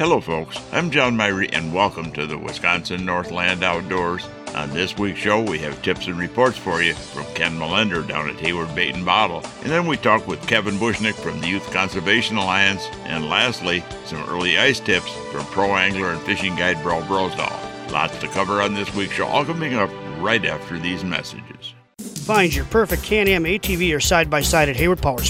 Hello, folks. I'm John Myrie, and welcome to the Wisconsin Northland Outdoors. On this week's show, we have tips and reports for you from Ken Milender down at Hayward Bait and Bottle. And then we talk with Kevin Bushnick from the Youth Conservation Alliance. And lastly, some early ice tips from pro angler and fishing guide Bro Brosdahl. Lots to cover on this week's show, all coming up right after these messages. Find your perfect Can-Am ATV or side-by-side at Hayward Power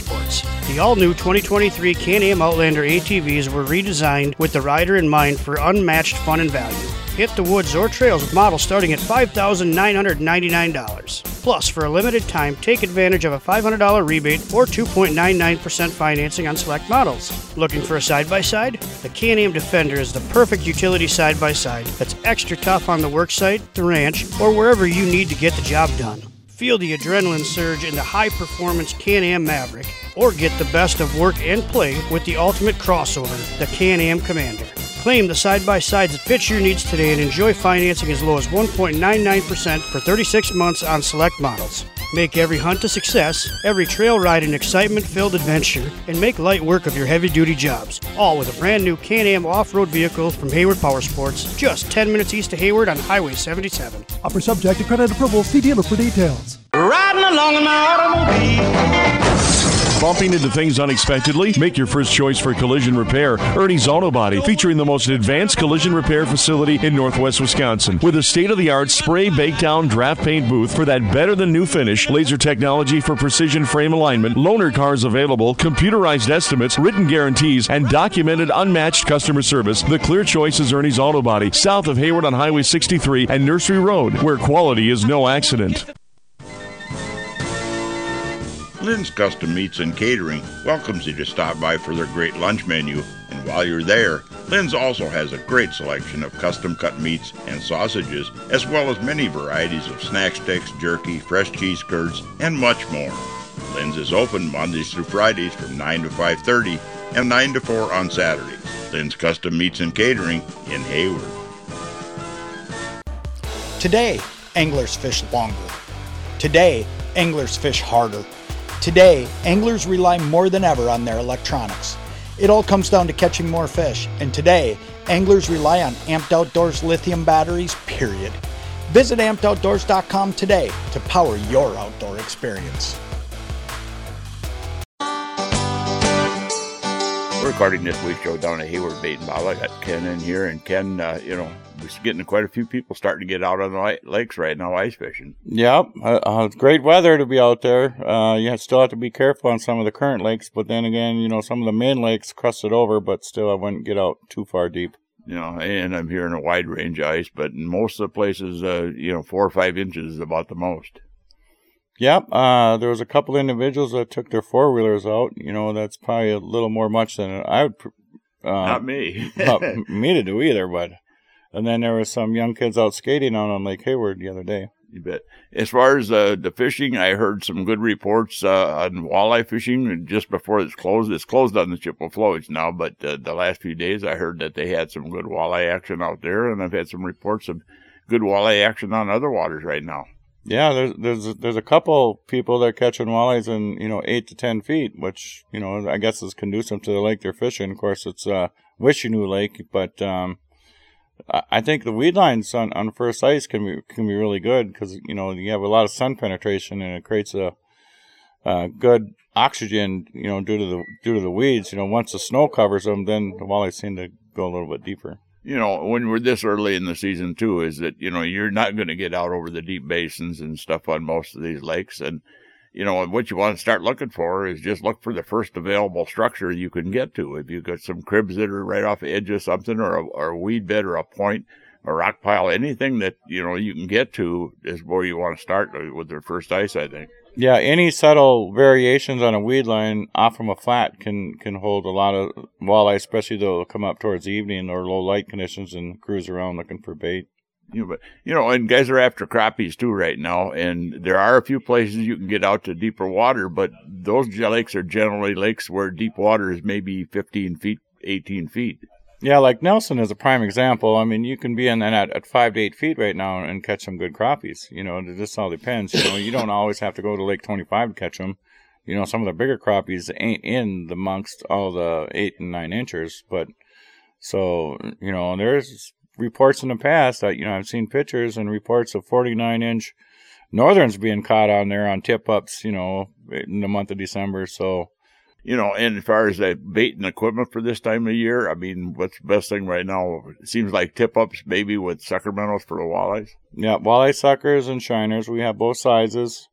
The all-new 2023 Can-Am Outlander ATVs were redesigned with the rider in mind for unmatched fun and value. Hit the woods or trails with models starting at $5,999. Plus, for a limited time, take advantage of a $500 rebate or 2.99% financing on select models. Looking for a side-by-side? The Can-Am Defender is the perfect utility side-by-side that's extra tough on the worksite, the ranch, or wherever you need to get the job done. Feel the adrenaline surge in the high performance Can Am Maverick, or get the best of work and play with the ultimate crossover, the Can Am Commander. Claim the side by sides that fit your needs today and enjoy financing as low as 1.99% for 36 months on select models. Make every hunt a success, every trail ride an excitement filled adventure, and make light work of your heavy duty jobs. All with a brand new Can Am off road vehicle from Hayward Power Sports, just 10 minutes east of Hayward on Highway 77. Offer subject to credit approval. See dealer for details. Riding along in my automobile. Bumping into things unexpectedly? Make your first choice for collision repair. Ernie's Auto Body, featuring the most advanced collision repair facility in northwest Wisconsin. With a state of the art spray bake down draft paint booth for that better than new finish, laser technology for precision frame alignment, loaner cars available, computerized estimates, written guarantees, and documented unmatched customer service. The clear choice is Ernie's Auto Body, south of Hayward on Highway 63 and Nursery Road, where quality is no accident. Lynn's Custom Meats and Catering welcomes you to stop by for their great lunch menu. And while you're there, Lynn's also has a great selection of custom cut meats and sausages, as well as many varieties of snack sticks, jerky, fresh cheese curds, and much more. Lynn's is open Mondays through Fridays from 9 to 5:30 and 9 to 4 on Saturdays. Lynn's Custom Meats and Catering in Hayward. Today, anglers fish longer. Today, anglers fish harder. Today, anglers rely more than ever on their electronics. It all comes down to catching more fish, and today, anglers rely on Amped Outdoors lithium batteries, period. Visit ampedoutdoors.com today to power your outdoor experience. Recording this week's show down at Hayward Bait and Bottle. I got Ken in here, and Ken, uh, you know, we're getting quite a few people starting to get out on the lakes right now ice fishing. Yep, uh, uh, great weather to be out there. Uh, you still have to be careful on some of the current lakes, but then again, you know, some of the main lakes crusted over, but still, I wouldn't get out too far deep. You know, and I'm hearing a wide range of ice, but in most of the places, uh, you know, four or five inches is about the most. Yep, uh, there was a couple individuals that took their four wheelers out. You know, that's probably a little more much than I would. Uh, not me. not me to do either, but and then there were some young kids out skating out on Lake Hayward the other day. You bet. As far as uh, the fishing, I heard some good reports uh, on walleye fishing just before it's closed. It's closed on the Chippewa Flowage now, but uh, the last few days I heard that they had some good walleye action out there, and I've had some reports of good walleye action on other waters right now. Yeah, there's there's there's a couple people that are catching walleyes in you know eight to ten feet, which you know I guess is conducive to the lake they're fishing. Of course, it's uh, Wishinu Lake, but um, I think the weed lines on, on first ice can be can be really good because you know you have a lot of sun penetration and it creates a, a good oxygen. You know, due to the due to the weeds. You know, once the snow covers them, then the walleyes seem to go a little bit deeper you know, when we're this early in the season too, is that, you know, you're not going to get out over the deep basins and stuff on most of these lakes. And, you know, what you want to start looking for is just look for the first available structure you can get to. If you've got some cribs that are right off the edge of something or a, or a weed bed or a point, a rock pile, anything that, you know, you can get to is where you want to start uh, with your first ice, I think. Yeah, any subtle variations on a weed line off from a flat can can hold a lot of walleye, especially though they'll come up towards evening or low light conditions and cruise around looking for bait. You know, but you know, and guys are after crappies too right now, and there are a few places you can get out to deeper water, but those lakes are generally lakes where deep water is maybe 15 feet, 18 feet. Yeah, like Nelson is a prime example. I mean, you can be in at, at five to eight feet right now and catch some good crappies. You know, it just all depends. You know, you don't always have to go to Lake 25 to catch them. You know, some of the bigger crappies ain't in the amongst all the eight and nine inchers, but So you know, there's reports in the past that you know I've seen pictures and reports of 49 inch northerns being caught on there on tip ups. You know, in the month of December. So you know, and as far as that bait and equipment for this time of year, I mean, what's the best thing right now? It seems like tip ups maybe with sucker minnows for the walleyes. Yeah, walleye suckers and shiners. We have both sizes.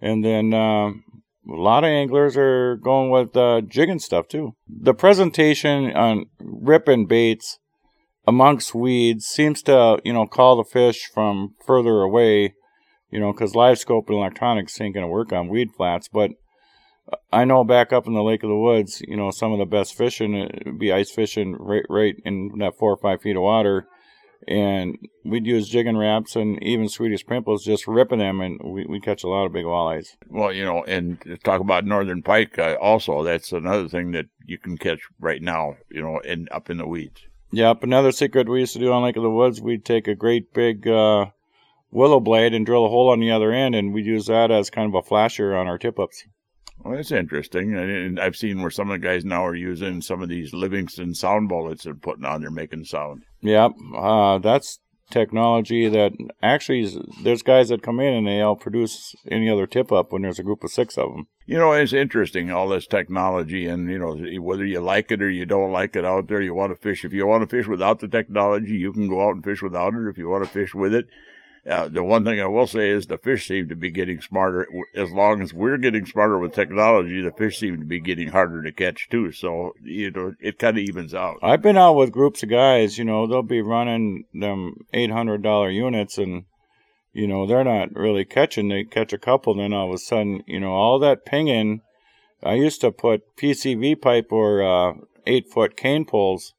And then um, a lot of anglers are going with uh, jigging stuff too. The presentation on ripping baits amongst weeds seems to, you know, call the fish from further away, you know, because live scope and electronics ain't going to work on weed flats. But I know back up in the Lake of the Woods, you know, some of the best fishing would uh, be ice fishing right, right in that four or five feet of water. And we'd use Jigging Raps and even Swedish pimples, just ripping them, and we we catch a lot of big walleyes. Well, you know, and talk about northern pike uh, also. That's another thing that you can catch right now, you know, and up in the weeds. Yep. Another secret we used to do on Lake of the Woods, we'd take a great big uh, willow blade and drill a hole on the other end, and we'd use that as kind of a flasher on our tip ups. Well, that's interesting. And I've seen where some of the guys now are using some of these Livingston sound bullets and putting on there making sound. Yep. Uh, that's technology that actually is, there's guys that come in and they all produce any other tip up when there's a group of six of them. You know, it's interesting all this technology, and you know whether you like it or you don't like it out there. You want to fish. If you want to fish without the technology, you can go out and fish without it. If you want to fish with it, uh, the one thing I will say is the fish seem to be getting smarter. As long as we're getting smarter with technology, the fish seem to be getting harder to catch too. So you know, it kind of evens out. I've been out with groups of guys. You know, they'll be running them eight hundred dollar units, and you know they're not really catching. They catch a couple, then all of a sudden, you know, all that pinging. I used to put PCV pipe or uh, eight foot cane poles.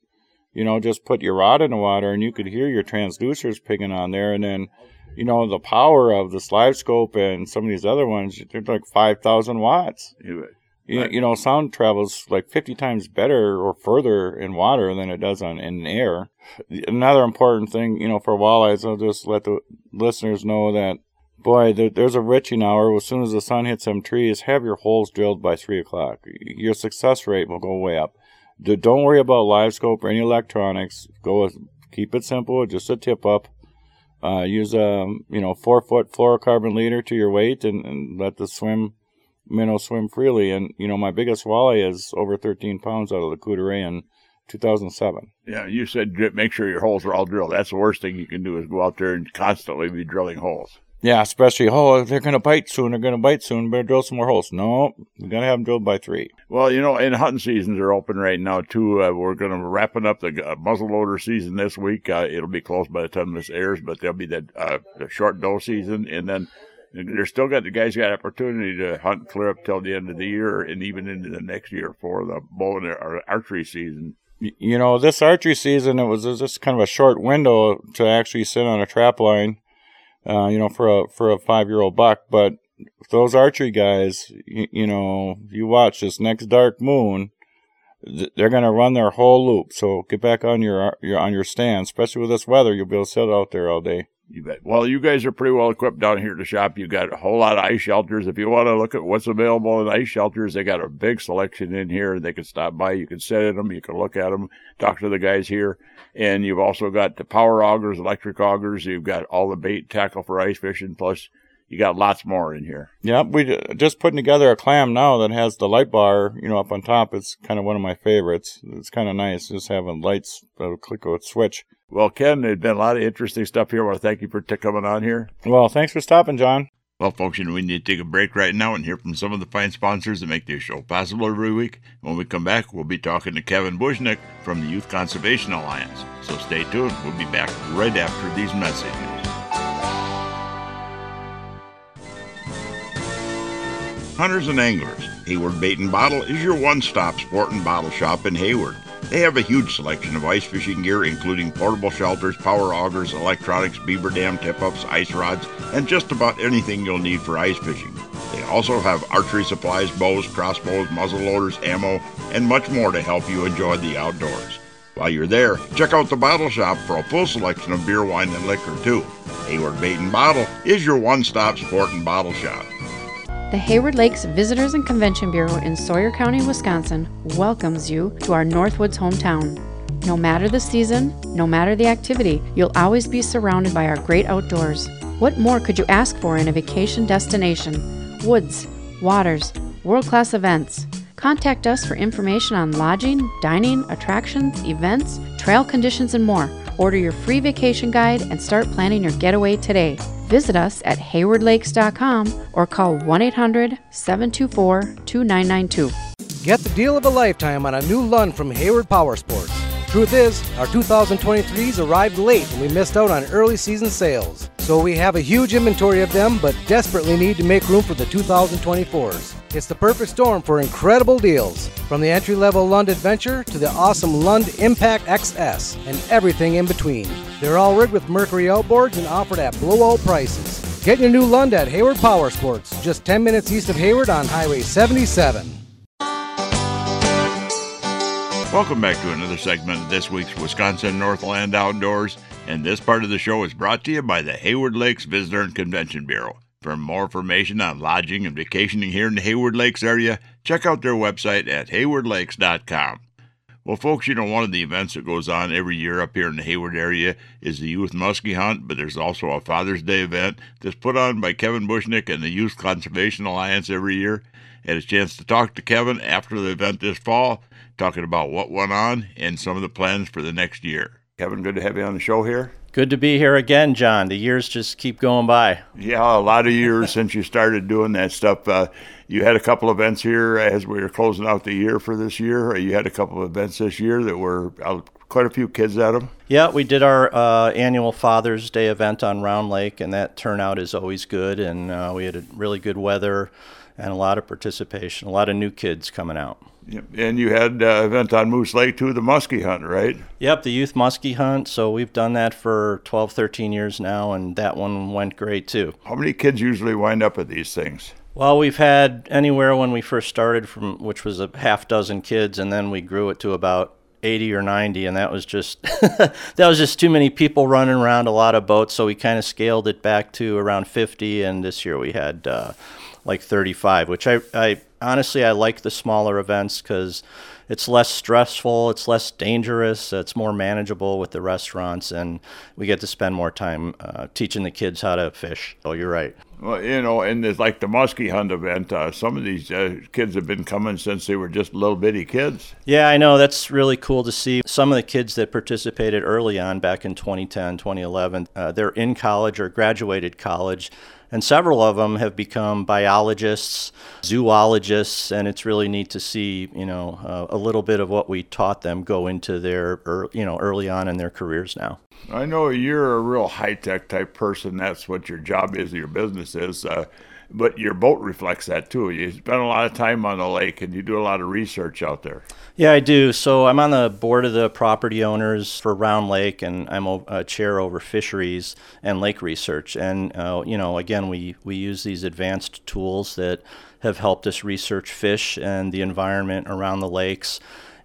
You know, just put your rod in the water, and you could hear your transducers pinging on there, and then you know, the power of the live scope and some of these other ones, they're like 5,000 watts. You, you, know, sound travels like 50 times better or further in water than it does on in air. Another important thing, you know, for walleyes, I'll just let the listeners know that, boy, there, there's a riching hour. As soon as the sun hits some trees, have your holes drilled by 3 o'clock. Your success rate will go way up. Don't worry about live scope or any electronics. Go with, keep it simple, just a tip up uh, use a you know four foot fluorocarbon leader to your weight and, and let the swim minnow swim freely. And you know my biggest walleye is over 13 pounds out of the Couderay in 2007. Yeah, you said make sure your holes are all drilled. That's the worst thing you can do is go out there and constantly be drilling holes. Yeah, especially, oh, they're going to bite soon. They're going to bite soon. Better drill some more holes. No, we got to have them drilled by three. Well, you know, and hunting seasons are open right now, too. Uh, we're going to be wrapping up the uh, muzzleloader season this week. Uh, it'll be close by the time this airs, but there'll be the, uh, the short doe season. And then they're still got the guys got opportunity to hunt clear up till the end of the year and even into the next year for the bow and archery season. You know, this archery season, it was just kind of a short window to actually sit on a trap line uh, you know, for a for a five year old buck. But those archery guys, you, you, know, you watch this next dark moon, they're gonna run their whole loop. So get back on your your on your stand, especially with this weather. You'll be able to sit out there all day. You bet. Well, you guys are pretty well equipped down here at the shop. You got a whole lot of ice shelters. If you want to look at what's available in ice shelters, they got a big selection in here. They can stop by. You can sit in them. You can look at them. Talk to the guys here. And you've also got the power augers, electric augers. You've got all the bait tackle for ice fishing. Plus, you got lots more in here. Yep, we just putting together a clam now that has the light bar, you know, up on top. It's kind of one of my favorites. It's kind of nice just having lights that'll click a switch. Well, Ken, there's been a lot of interesting stuff here. I want to thank you for t- coming on here. Well, thanks for stopping, John. Well, folks, you know, we need to take a break right now and hear from some of the fine sponsors that make this show possible every week. When we come back, we'll be talking to Kevin Bushnick from the Youth Conservation Alliance. So stay tuned. We'll be back right after these messages. Hunters and anglers, Hayward Bait and Bottle is your one-stop sport and bottle shop in Hayward. They have a huge selection of ice fishing gear, including portable shelters, power augers, electronics, beaver dam tip ups, ice rods, and just about anything you'll need for ice fishing. They also have archery supplies, bows, crossbows, muzzle loaders, ammo, and much more to help you enjoy the outdoors. While you're there, check out the bottle shop for a full selection of beer, wine, and liquor, too. Hayward Bait and Bottle is your one stop sport and bottle shop. The Hayward Lakes Visitors and Convention Bureau in Sawyer County, Wisconsin welcomes you to our Northwoods hometown. No matter the season, no matter the activity, you'll always be surrounded by our great outdoors. What more could you ask for in a vacation destination? Woods, waters, world class events. Contact us for information on lodging, dining, attractions, events, trail conditions, and more. Order your free vacation guide and start planning your getaway today. Visit us at haywardlakes.com or call 1 800 724 2992. Get the deal of a lifetime on a new Lund from Hayward Power Sports. Truth is, our 2023s arrived late and we missed out on early season sales. So we have a huge inventory of them, but desperately need to make room for the 2024s. It's the perfect storm for incredible deals. From the entry level Lund Adventure to the awesome Lund Impact XS and everything in between. They're all rigged with Mercury outboards and offered at blowout prices. Get your new Lund at Hayward Power Sports, just 10 minutes east of Hayward on Highway 77. Welcome back to another segment of this week's Wisconsin Northland Outdoors, and this part of the show is brought to you by the Hayward Lakes Visitor and Convention Bureau. For more information on lodging and vacationing here in the Hayward Lakes area, check out their website at haywardlakes.com. Well, folks, you know, one of the events that goes on every year up here in the Hayward area is the Youth Muskie Hunt, but there's also a Father's Day event that's put on by Kevin Bushnick and the Youth Conservation Alliance every year. Had a chance to talk to Kevin after the event this fall, talking about what went on and some of the plans for the next year. Kevin, good to have you on the show here. Good to be here again, John. The years just keep going by. Yeah, a lot of years since you started doing that stuff. Uh, you had a couple events here as we were closing out the year for this year. You had a couple of events this year that were uh, quite a few kids at them. Yeah, we did our uh, annual Father's Day event on Round Lake, and that turnout is always good. And uh, we had a really good weather and a lot of participation, a lot of new kids coming out. Yep. And you had an uh, event on Moose Lake too, the muskie hunt, right? Yep, the youth muskie hunt. So we've done that for 12, 13 years now, and that one went great too. How many kids usually wind up at these things? Well, we've had anywhere when we first started from which was a half dozen kids, and then we grew it to about 80 or 90 and that was just that was just too many people running around a lot of boats so we kind of scaled it back to around 50 and this year we had uh, like 35 which I, I honestly I like the smaller events because it's less stressful, it's less dangerous, it's more manageable with the restaurants, and we get to spend more time uh, teaching the kids how to fish. Oh, you're right. Well, you know, and there's like the muskie hunt event. Uh, some of these uh, kids have been coming since they were just little bitty kids. Yeah, I know. That's really cool to see. Some of the kids that participated early on back in 2010, 2011, uh, they're in college or graduated college and several of them have become biologists, zoologists, and it's really neat to see, you know, uh, a little bit of what we taught them go into their, er, you know, early on in their careers now. I know you're a real high tech type person. That's what your job is, your business is. Uh, but your boat reflects that too. You spend a lot of time on the lake and you do a lot of research out there. Yeah, I do. So I'm on the board of the property owners for Round Lake, and I'm a chair over fisheries and lake research. And uh, you know, again, we we use these advanced tools that have helped us research fish and the environment around the lakes.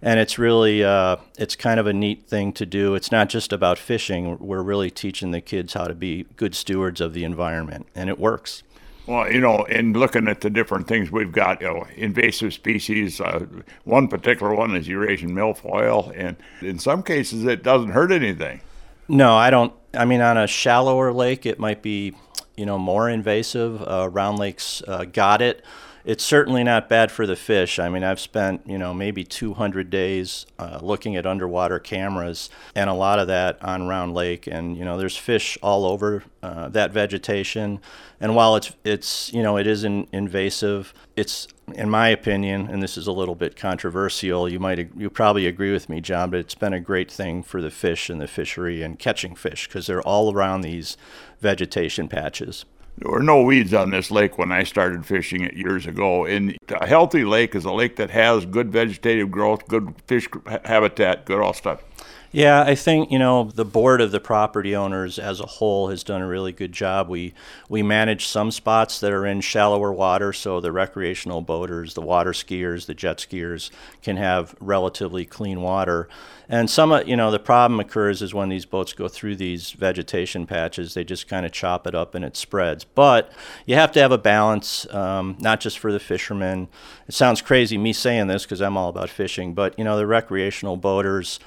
And it's really uh, it's kind of a neat thing to do. It's not just about fishing. We're really teaching the kids how to be good stewards of the environment, and it works. Well, you know, in looking at the different things we've got, you know, invasive species. Uh, one particular one is Eurasian milfoil, and in some cases, it doesn't hurt anything. No, I don't. I mean, on a shallower lake, it might be, you know, more invasive. Uh, Round Lakes uh, got it it's certainly not bad for the fish. I mean, I've spent, you know, maybe 200 days uh, looking at underwater cameras and a lot of that on Round Lake. And, you know, there's fish all over uh, that vegetation. And while it's, it's you know, it is in, invasive, it's, in my opinion, and this is a little bit controversial, you might, you probably agree with me, John, but it's been a great thing for the fish and the fishery and catching fish because they're all around these vegetation patches there were no weeds on this lake when I started fishing it years ago. And a healthy lake is a lake that has good vegetative growth, good fish habitat, good all stuff. Yeah, I think you know the board of the property owners as a whole has done a really good job. We we manage some spots that are in shallower water, so the recreational boaters, the water skiers, the jet skiers can have relatively clean water. And some, you know, the problem occurs is when these boats go through these vegetation patches, they just kind of chop it up and it spreads. But you have to have a balance, um, not just for the fishermen. It sounds crazy me saying this because I'm all about fishing, but you know, the recreational boaters,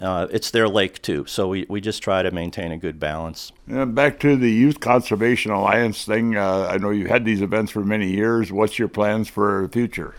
uh, it's their lake too. So we, we just try to maintain a good balance. Yeah, back to the Youth Conservation Alliance thing. Uh, I know you've had these events for many years. What's your plans for the future?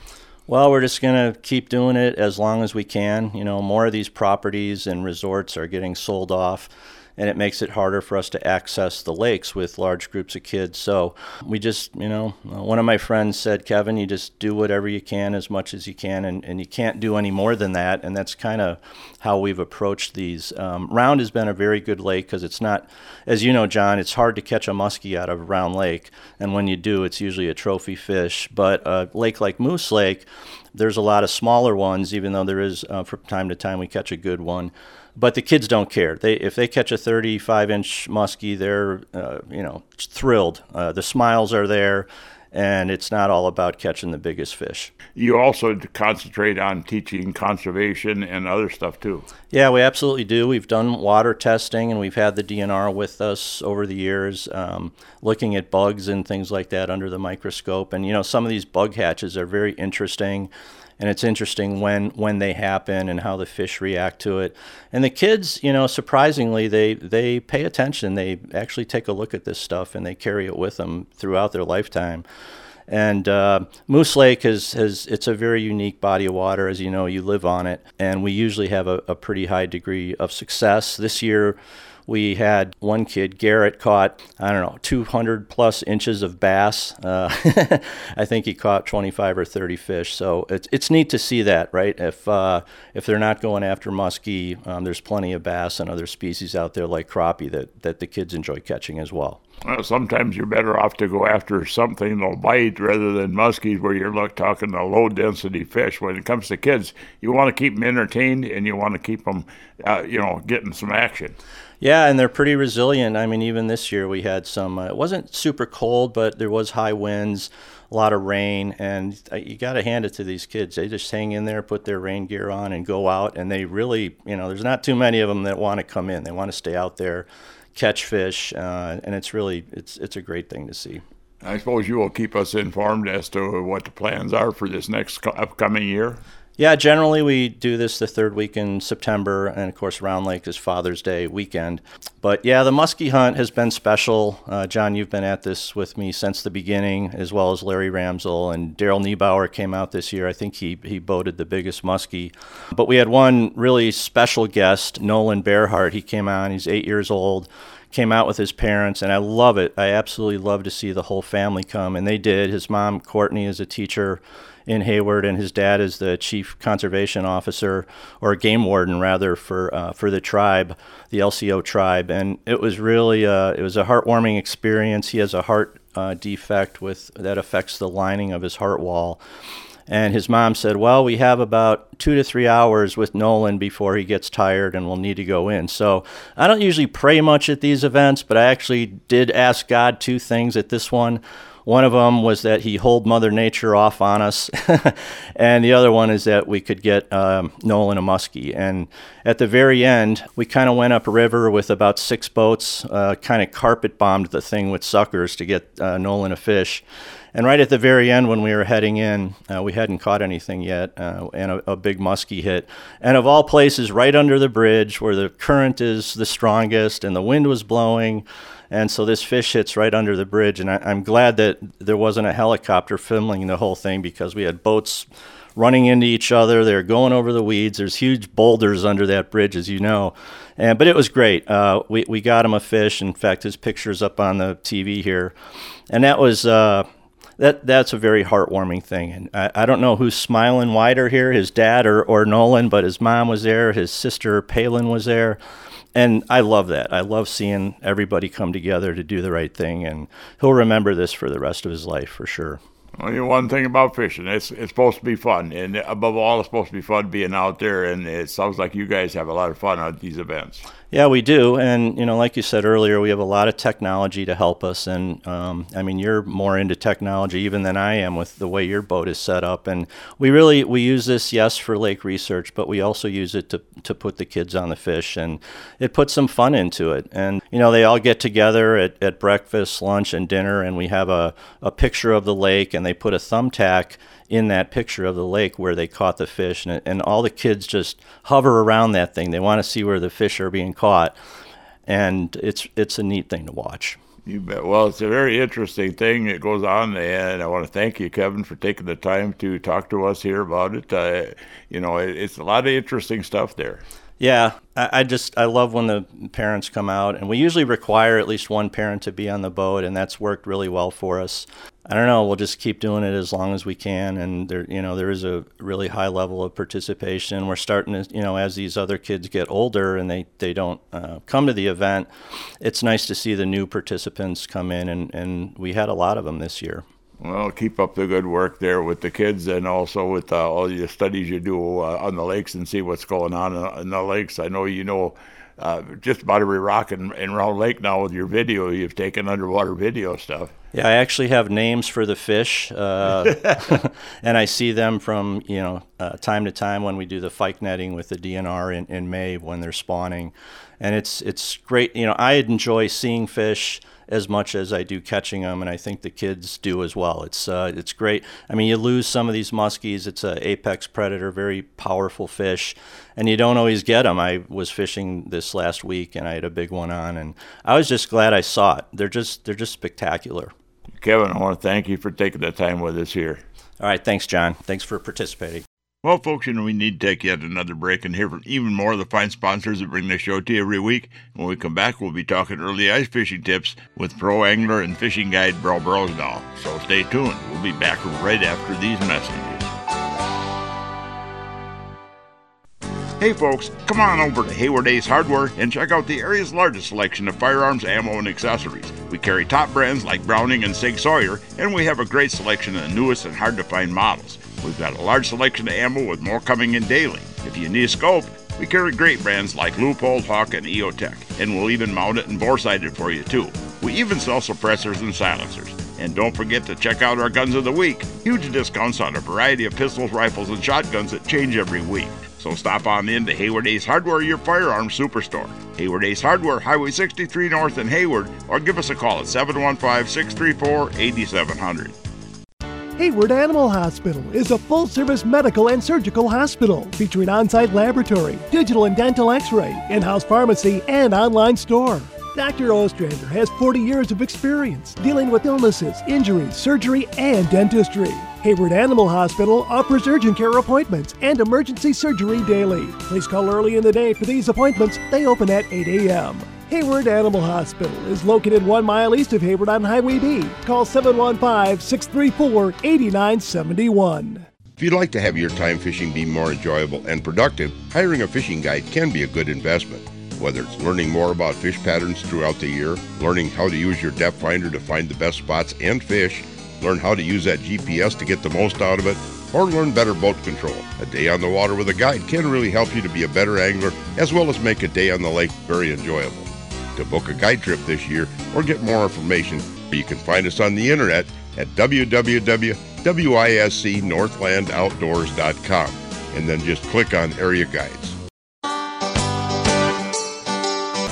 Well, we're just going to keep doing it as long as we can. You know, more of these properties and resorts are getting sold off and it makes it harder for us to access the lakes with large groups of kids. So we just, you know, one of my friends said, Kevin, you just do whatever you can as much as you can, and, and you can't do any more than that. And that's kind of how we've approached these. Um, Round has been a very good lake because it's not, as you know, John, it's hard to catch a muskie out of Round Lake. And when you do, it's usually a trophy fish. But a lake like Moose Lake, there's a lot of smaller ones, even though there is, uh, from time to time, we catch a good one but the kids don't care. They if they catch a 35 inch muskie, they're uh, you know thrilled. Uh, the smiles are there, and it's not all about catching the biggest fish. You also concentrate on teaching conservation and other stuff too. Yeah, we absolutely do. We've done water testing, and we've had the DNR with us over the years, um, looking at bugs and things like that under the microscope. And you know, some of these bug hatches are very interesting and it's interesting when when they happen and how the fish react to it. And the kids, you know, surprisingly, they they pay attention. They actually take a look at this stuff and they carry it with them throughout their lifetime. And uh, Moose Lake has, has it's a very unique body of water, as you know, you live on it, and we usually have a, a pretty high degree of success. This year, we had one kid, Garrett, caught, I don't know, 200 plus inches of bass. Uh, I think he caught 25 or 30 fish. So it's, it's neat to see that, right? If, uh, if they're not going after muskie, um, there's plenty of bass and other species out there like crappie that, that the kids enjoy catching as well. Well, sometimes you're better off to go after something that'll bite rather than muskies, where you're look, talking a low density fish. When it comes to kids, you want to keep them entertained and you want to keep them, uh, you know, getting some action. Yeah, and they're pretty resilient. I mean, even this year we had some. Uh, it wasn't super cold, but there was high winds, a lot of rain, and uh, you got to hand it to these kids. They just hang in there, put their rain gear on, and go out. And they really, you know, there's not too many of them that want to come in. They want to stay out there, catch fish, uh, and it's really it's it's a great thing to see. I suppose you will keep us informed as to what the plans are for this next upcoming year. Yeah, generally we do this the third week in September, and of course Round Lake is Father's Day weekend. But yeah, the muskie hunt has been special. Uh, John, you've been at this with me since the beginning, as well as Larry Ramsell and Daryl Niebauer came out this year. I think he he boated the biggest muskie. But we had one really special guest, Nolan Bearhart. He came out. He's eight years old came out with his parents, and I love it. I absolutely love to see the whole family come, and they did. His mom, Courtney, is a teacher in Hayward, and his dad is the chief conservation officer or game warden rather for uh, for the tribe, the LCO tribe, and it was really uh, it was a heartwarming experience. He has a heart uh, defect with that affects the lining of his heart wall. And his mom said, Well, we have about two to three hours with Nolan before he gets tired and we'll need to go in. So I don't usually pray much at these events, but I actually did ask God two things at this one. One of them was that he hold Mother Nature off on us, and the other one is that we could get um, Nolan a muskie. And at the very end, we kind of went up river with about six boats, uh, kind of carpet bombed the thing with suckers to get uh, Nolan a fish. And right at the very end, when we were heading in, uh, we hadn't caught anything yet, uh, and a, a, big muskie hit. And of all places, right under the bridge where the current is the strongest and the wind was blowing. And so this fish hits right under the bridge. And I, am glad that there wasn't a helicopter filming the whole thing because we had boats running into each other. They're going over the weeds. There's huge boulders under that bridge, as you know. And, but it was great. Uh, we, we got him a fish. In fact, his picture's up on the TV here. And that was. Uh, that that's a very heartwarming thing. And I, I don't know who's smiling wider here, his dad or, or Nolan, but his mom was there, his sister Palin was there and I love that. I love seeing everybody come together to do the right thing, and he'll remember this for the rest of his life for sure. Well, you know, one thing about fishing, it's it's supposed to be fun, and above all, it's supposed to be fun being out there. And it sounds like you guys have a lot of fun at these events. Yeah, we do, and you know, like you said earlier, we have a lot of technology to help us. And um, I mean, you're more into technology even than I am with the way your boat is set up. And we really we use this, yes, for lake research, but we also use it to to put the kids on the fish, and it puts some fun into it. And you know, they all get together at, at breakfast, lunch, and dinner, and we have a a picture of the lake, and they put a thumbtack in that picture of the lake where they caught the fish, and, and all the kids just hover around that thing. They want to see where the fish are being caught, and it's it's a neat thing to watch. You bet. Well, it's a very interesting thing that goes on, there and I want to thank you, Kevin, for taking the time to talk to us here about it. Uh, you know, it's a lot of interesting stuff there. Yeah, I, just I love when the parents come out, and we usually require at least one parent to be on the boat, and that's worked really well for us. I don't know. We'll just keep doing it as long as we can, and there, you know, there is a really high level of participation. We're starting to, you know, as these other kids get older and they they don't uh, come to the event, it's nice to see the new participants come in, and and we had a lot of them this year. Well, keep up the good work there with the kids and also with uh, all the studies you do uh, on the lakes and see what's going on uh, in the lakes. I know you know uh, just about every rock in, in Round Lake now with your video. You've taken underwater video stuff. Yeah, I actually have names for the fish, uh, and I see them from you know uh, time to time when we do the fyke netting with the DNR in, in May when they're spawning, and it's it's great. You know, I enjoy seeing fish as much as I do catching them, and I think the kids do as well. It's uh, it's great. I mean, you lose some of these muskies. It's an apex predator, very powerful fish, and you don't always get them. I was fishing this last week, and I had a big one on, and I was just glad I saw it. They're just they're just spectacular. Kevin, I want to thank you for taking the time with us here. All right, thanks, John. Thanks for participating. Well, folks, you know, we need to take yet another break and hear from even more of the fine sponsors that bring the show to you every week. When we come back, we'll be talking early ice fishing tips with pro angler and fishing guide Bro Brosdahl. So stay tuned. We'll be back right after these messages. Hey folks, come on over to Hayward Ace Hardware and check out the area's largest selection of firearms, ammo, and accessories. We carry top brands like Browning and Sig Sauer, and we have a great selection of the newest and hard to find models. We've got a large selection of ammo with more coming in daily. If you need a scope, we carry great brands like Leupold, Hawke, and EOTech, and we'll even mount it and bore sight it for you too. We even sell suppressors and silencers. And don't forget to check out our Guns of the Week. Huge discounts on a variety of pistols, rifles, and shotguns that change every week. So stop on in to Hayward Ace Hardware, your firearms superstore. Hayward Ace Hardware, Highway 63 North in Hayward, or give us a call at 715 634 8700. Hayward Animal Hospital is a full service medical and surgical hospital featuring on site laboratory, digital and dental x ray, in house pharmacy, and online store. Dr. Ostrander has 40 years of experience dealing with illnesses, injuries, surgery, and dentistry. Hayward Animal Hospital offers urgent care appointments and emergency surgery daily. Please call early in the day for these appointments. They open at 8 a.m. Hayward Animal Hospital is located one mile east of Hayward on Highway B. Call 715 634 8971. If you'd like to have your time fishing be more enjoyable and productive, hiring a fishing guide can be a good investment. Whether it's learning more about fish patterns throughout the year, learning how to use your depth finder to find the best spots and fish, learn how to use that GPS to get the most out of it, or learn better boat control. A day on the water with a guide can really help you to be a better angler as well as make a day on the lake very enjoyable to book a guide trip this year or get more information, you can find us on the internet at www.wiscnorthlandoutdoors.com and then just click on Area Guides.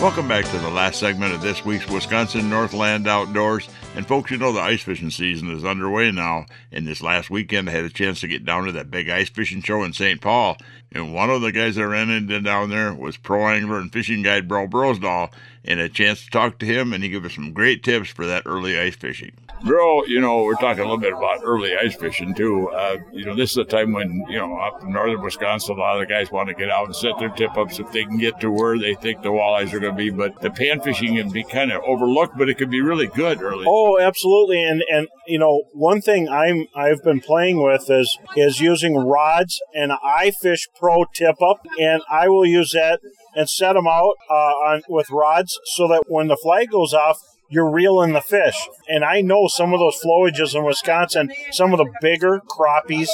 Welcome back to the last segment of this week's Wisconsin Northland Outdoors. And folks, you know the ice fishing season is underway now. And this last weekend, I had a chance to get down to that big ice fishing show in St. Paul. And one of the guys I ran into down there was pro angler and fishing guide Bro Brosdahl. And a chance to talk to him, and he gave us some great tips for that early ice fishing. Bro, you know, we're talking a little bit about early ice fishing too. Uh, you know, this is a time when, you know, up in northern Wisconsin, a lot of the guys want to get out and set their tip ups if they can get to where they think the walleyes are going to be. But the pan fishing can be kind of overlooked, but it can be really good early. Oh, absolutely. And, and, you know, one thing I'm, I've been playing with is, is using rods and iFish Pro tip up. And I will use that and set them out uh, on with rods so that when the flag goes off, you're reeling the fish. And I know some of those flowages in Wisconsin, some of the bigger crappies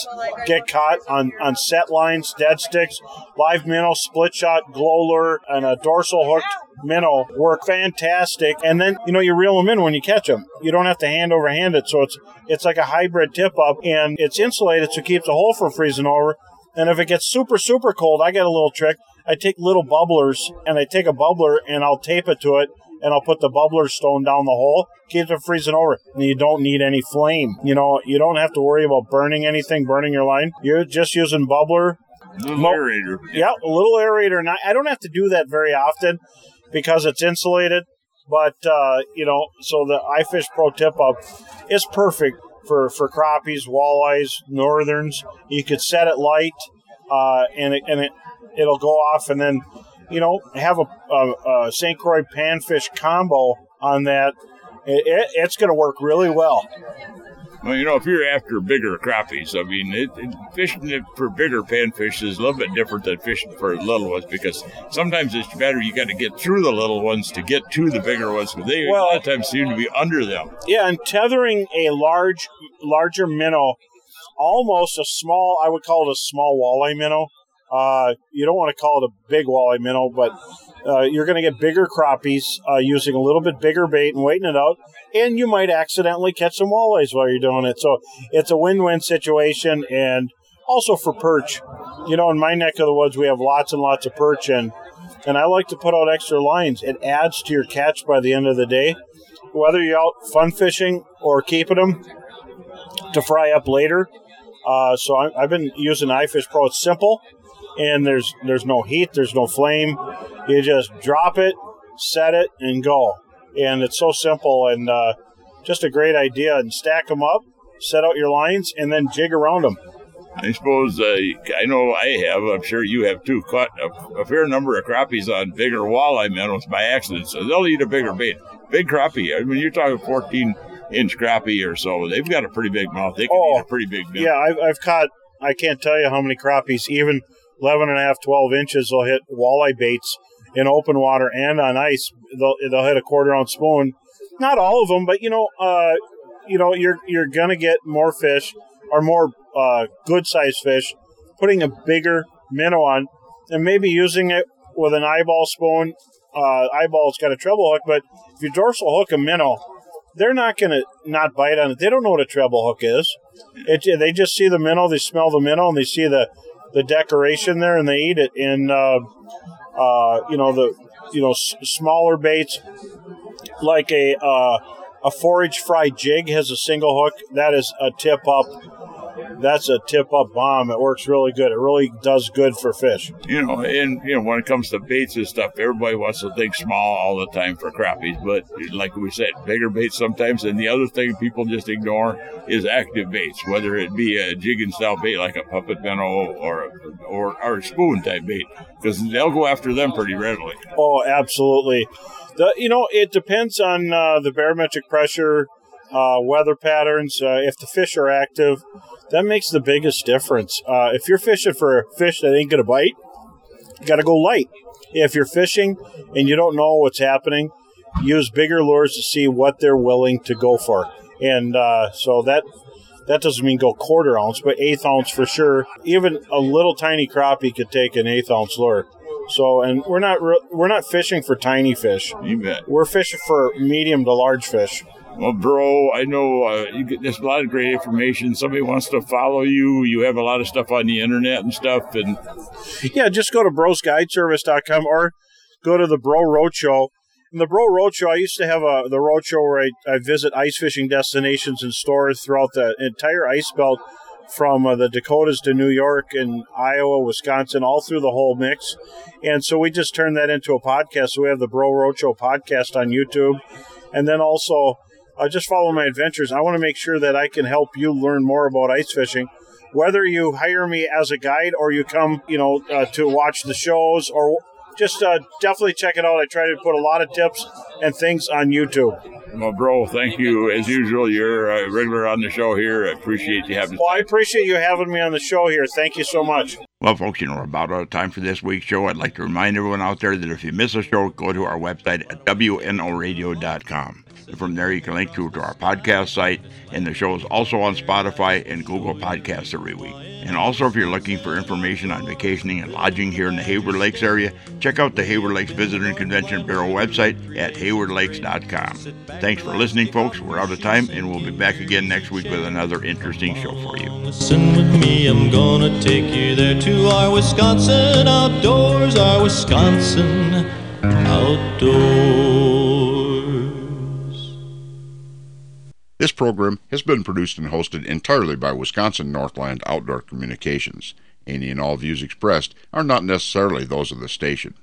get caught on, on set lines, dead sticks, live minnow, split shot, glow lure, and a dorsal hooked minnow work fantastic. And then, you know, you reel them in when you catch them. You don't have to hand over hand it. So it's, it's like a hybrid tip up and it's insulated so it keeps the hole from freezing over. And if it gets super, super cold, I get a little trick. I take little bubblers and I take a bubbler and I'll tape it to it and I'll put the bubbler stone down the hole, keeps it freezing over. And you don't need any flame. You know, you don't have to worry about burning anything, burning your line. You're just using bubbler. Little aerator. Yeah, a little aerator. And I, I don't have to do that very often because it's insulated. But, uh, you know, so the iFish Pro tip up is perfect for, for crappies, walleyes, northerns. You could set it light uh, and, it, and it, it'll go off and then you know, have a, a, a St. Croix panfish combo on that, it, it, it's going to work really well. Well, you know, if you're after bigger crappies, I mean, it, it, fishing for bigger panfish is a little bit different than fishing for little ones because sometimes it's better you got to get through the little ones to get to the bigger ones because they well, a lot of times seem to be under them. Yeah, and tethering a large, larger minnow, almost a small, I would call it a small walleye minnow, uh, you don't want to call it a big walleye minnow, but uh, you're going to get bigger crappies uh, using a little bit bigger bait and waiting it out, and you might accidentally catch some walleyes while you're doing it. So it's a win-win situation, and also for perch. You know, in my neck of the woods, we have lots and lots of perch, and and I like to put out extra lines. It adds to your catch by the end of the day, whether you're out fun fishing or keeping them to fry up later. Uh, so I, have been using iFish Pro. It's simple and there's there's no heat, there's no flame. You just drop it, set it, and go. And it's so simple and uh, just a great idea. And stack them up, set out your lines, and then jig around them. I suppose uh, I know I have. I'm sure you have too. Caught a, a, fair number of crappies on bigger walleye minnows by accident, so they'll eat a bigger bait. Big crappie. I mean, you're talking 14 inch crappie or so. They've got a pretty big mouth. They can oh, eat a pretty big minnow. Yeah, I've, I've caught. I can't tell you how many crappies, even 11 and a half, 12 inches, they'll hit walleye baits in open water and on ice. They'll, they'll hit a quarter ounce spoon. Not all of them, but you know, uh, you know, you're you're gonna get more fish or more uh, good sized fish. Putting a bigger minnow on and maybe using it with an eyeball spoon. Uh, eyeball's got a treble hook, but if you dorsal hook a minnow, they're not going to not bite on it. They don't know what a treble hook is. It, they just see the minnow, they smell the minnow, and they see the the decoration there, and they eat it. in uh, uh, you know the you know s- smaller baits like a uh, a forage fry jig has a single hook. That is a tip up that's a tip up bomb. It works really good. It really does good for fish. You know, and you know when it comes to baits and stuff, everybody wants to think small all the time for crappies, but like we said, bigger baits sometimes. And the other thing people just ignore is active baits, whether it be a jigging style bait like a puppet minnow or or, or a spoon type bait, because they'll go after them pretty readily. Oh, absolutely. The, you know, it depends on uh, the barometric pressure, uh, weather patterns. Uh, if the fish are active, that makes the biggest difference. Uh, if you're fishing for a fish that ain't going to bite, you got to go light. If you're fishing and you don't know what's happening, use bigger lures to see what they're willing to go for. And uh, so that that doesn't mean go quarter ounce, but eighth ounce for sure. Even a little tiny crappie could take an eighth ounce lure. So, and we're not re- we're not fishing for tiny fish. You bet. We're fishing for medium to large fish. Well, bro, I know uh, you get there's a lot of great information. Somebody wants to follow you. You have a lot of stuff on the internet and stuff. And yeah, just go to brosguideservice.com or go to the Bro Roadshow. In the Bro Roadshow, I used to have a the roadshow where I, I visit ice fishing destinations and stores throughout the entire ice belt from uh, the Dakotas to New York and Iowa, Wisconsin, all through the whole mix. And so we just turned that into a podcast. So we have the Bro Roadshow podcast on YouTube. And then also uh, just follow my adventures. I want to make sure that I can help you learn more about ice fishing. Whether you hire me as a guide or you come, you know, uh, to watch the shows or just uh, definitely check it out. I try to put a lot of tips and things on YouTube. Well, bro, thank you. As usual, you're a regular on the show here. I appreciate you having. Well, I appreciate you having me on the show here. Thank you so much. Well, folks, you know, we're about out of time for this week's show. I'd like to remind everyone out there that if you miss a show, go to our website at wnoradio.com. From there, you can link through to our podcast site, and the show is also on Spotify and Google Podcasts every week. And also, if you're looking for information on vacationing and lodging here in the Hayward Lakes area, check out the Hayward Lakes Visitor and Convention Bureau website at haywardlakes.com. Thanks for listening, folks. We're out of time, and we'll be back again next week with another interesting show for you. Listen with me, I'm gonna take you there to our Wisconsin outdoors, our Wisconsin outdoors. This program has been produced and hosted entirely by Wisconsin Northland Outdoor Communications. Any and all views expressed are not necessarily those of the station.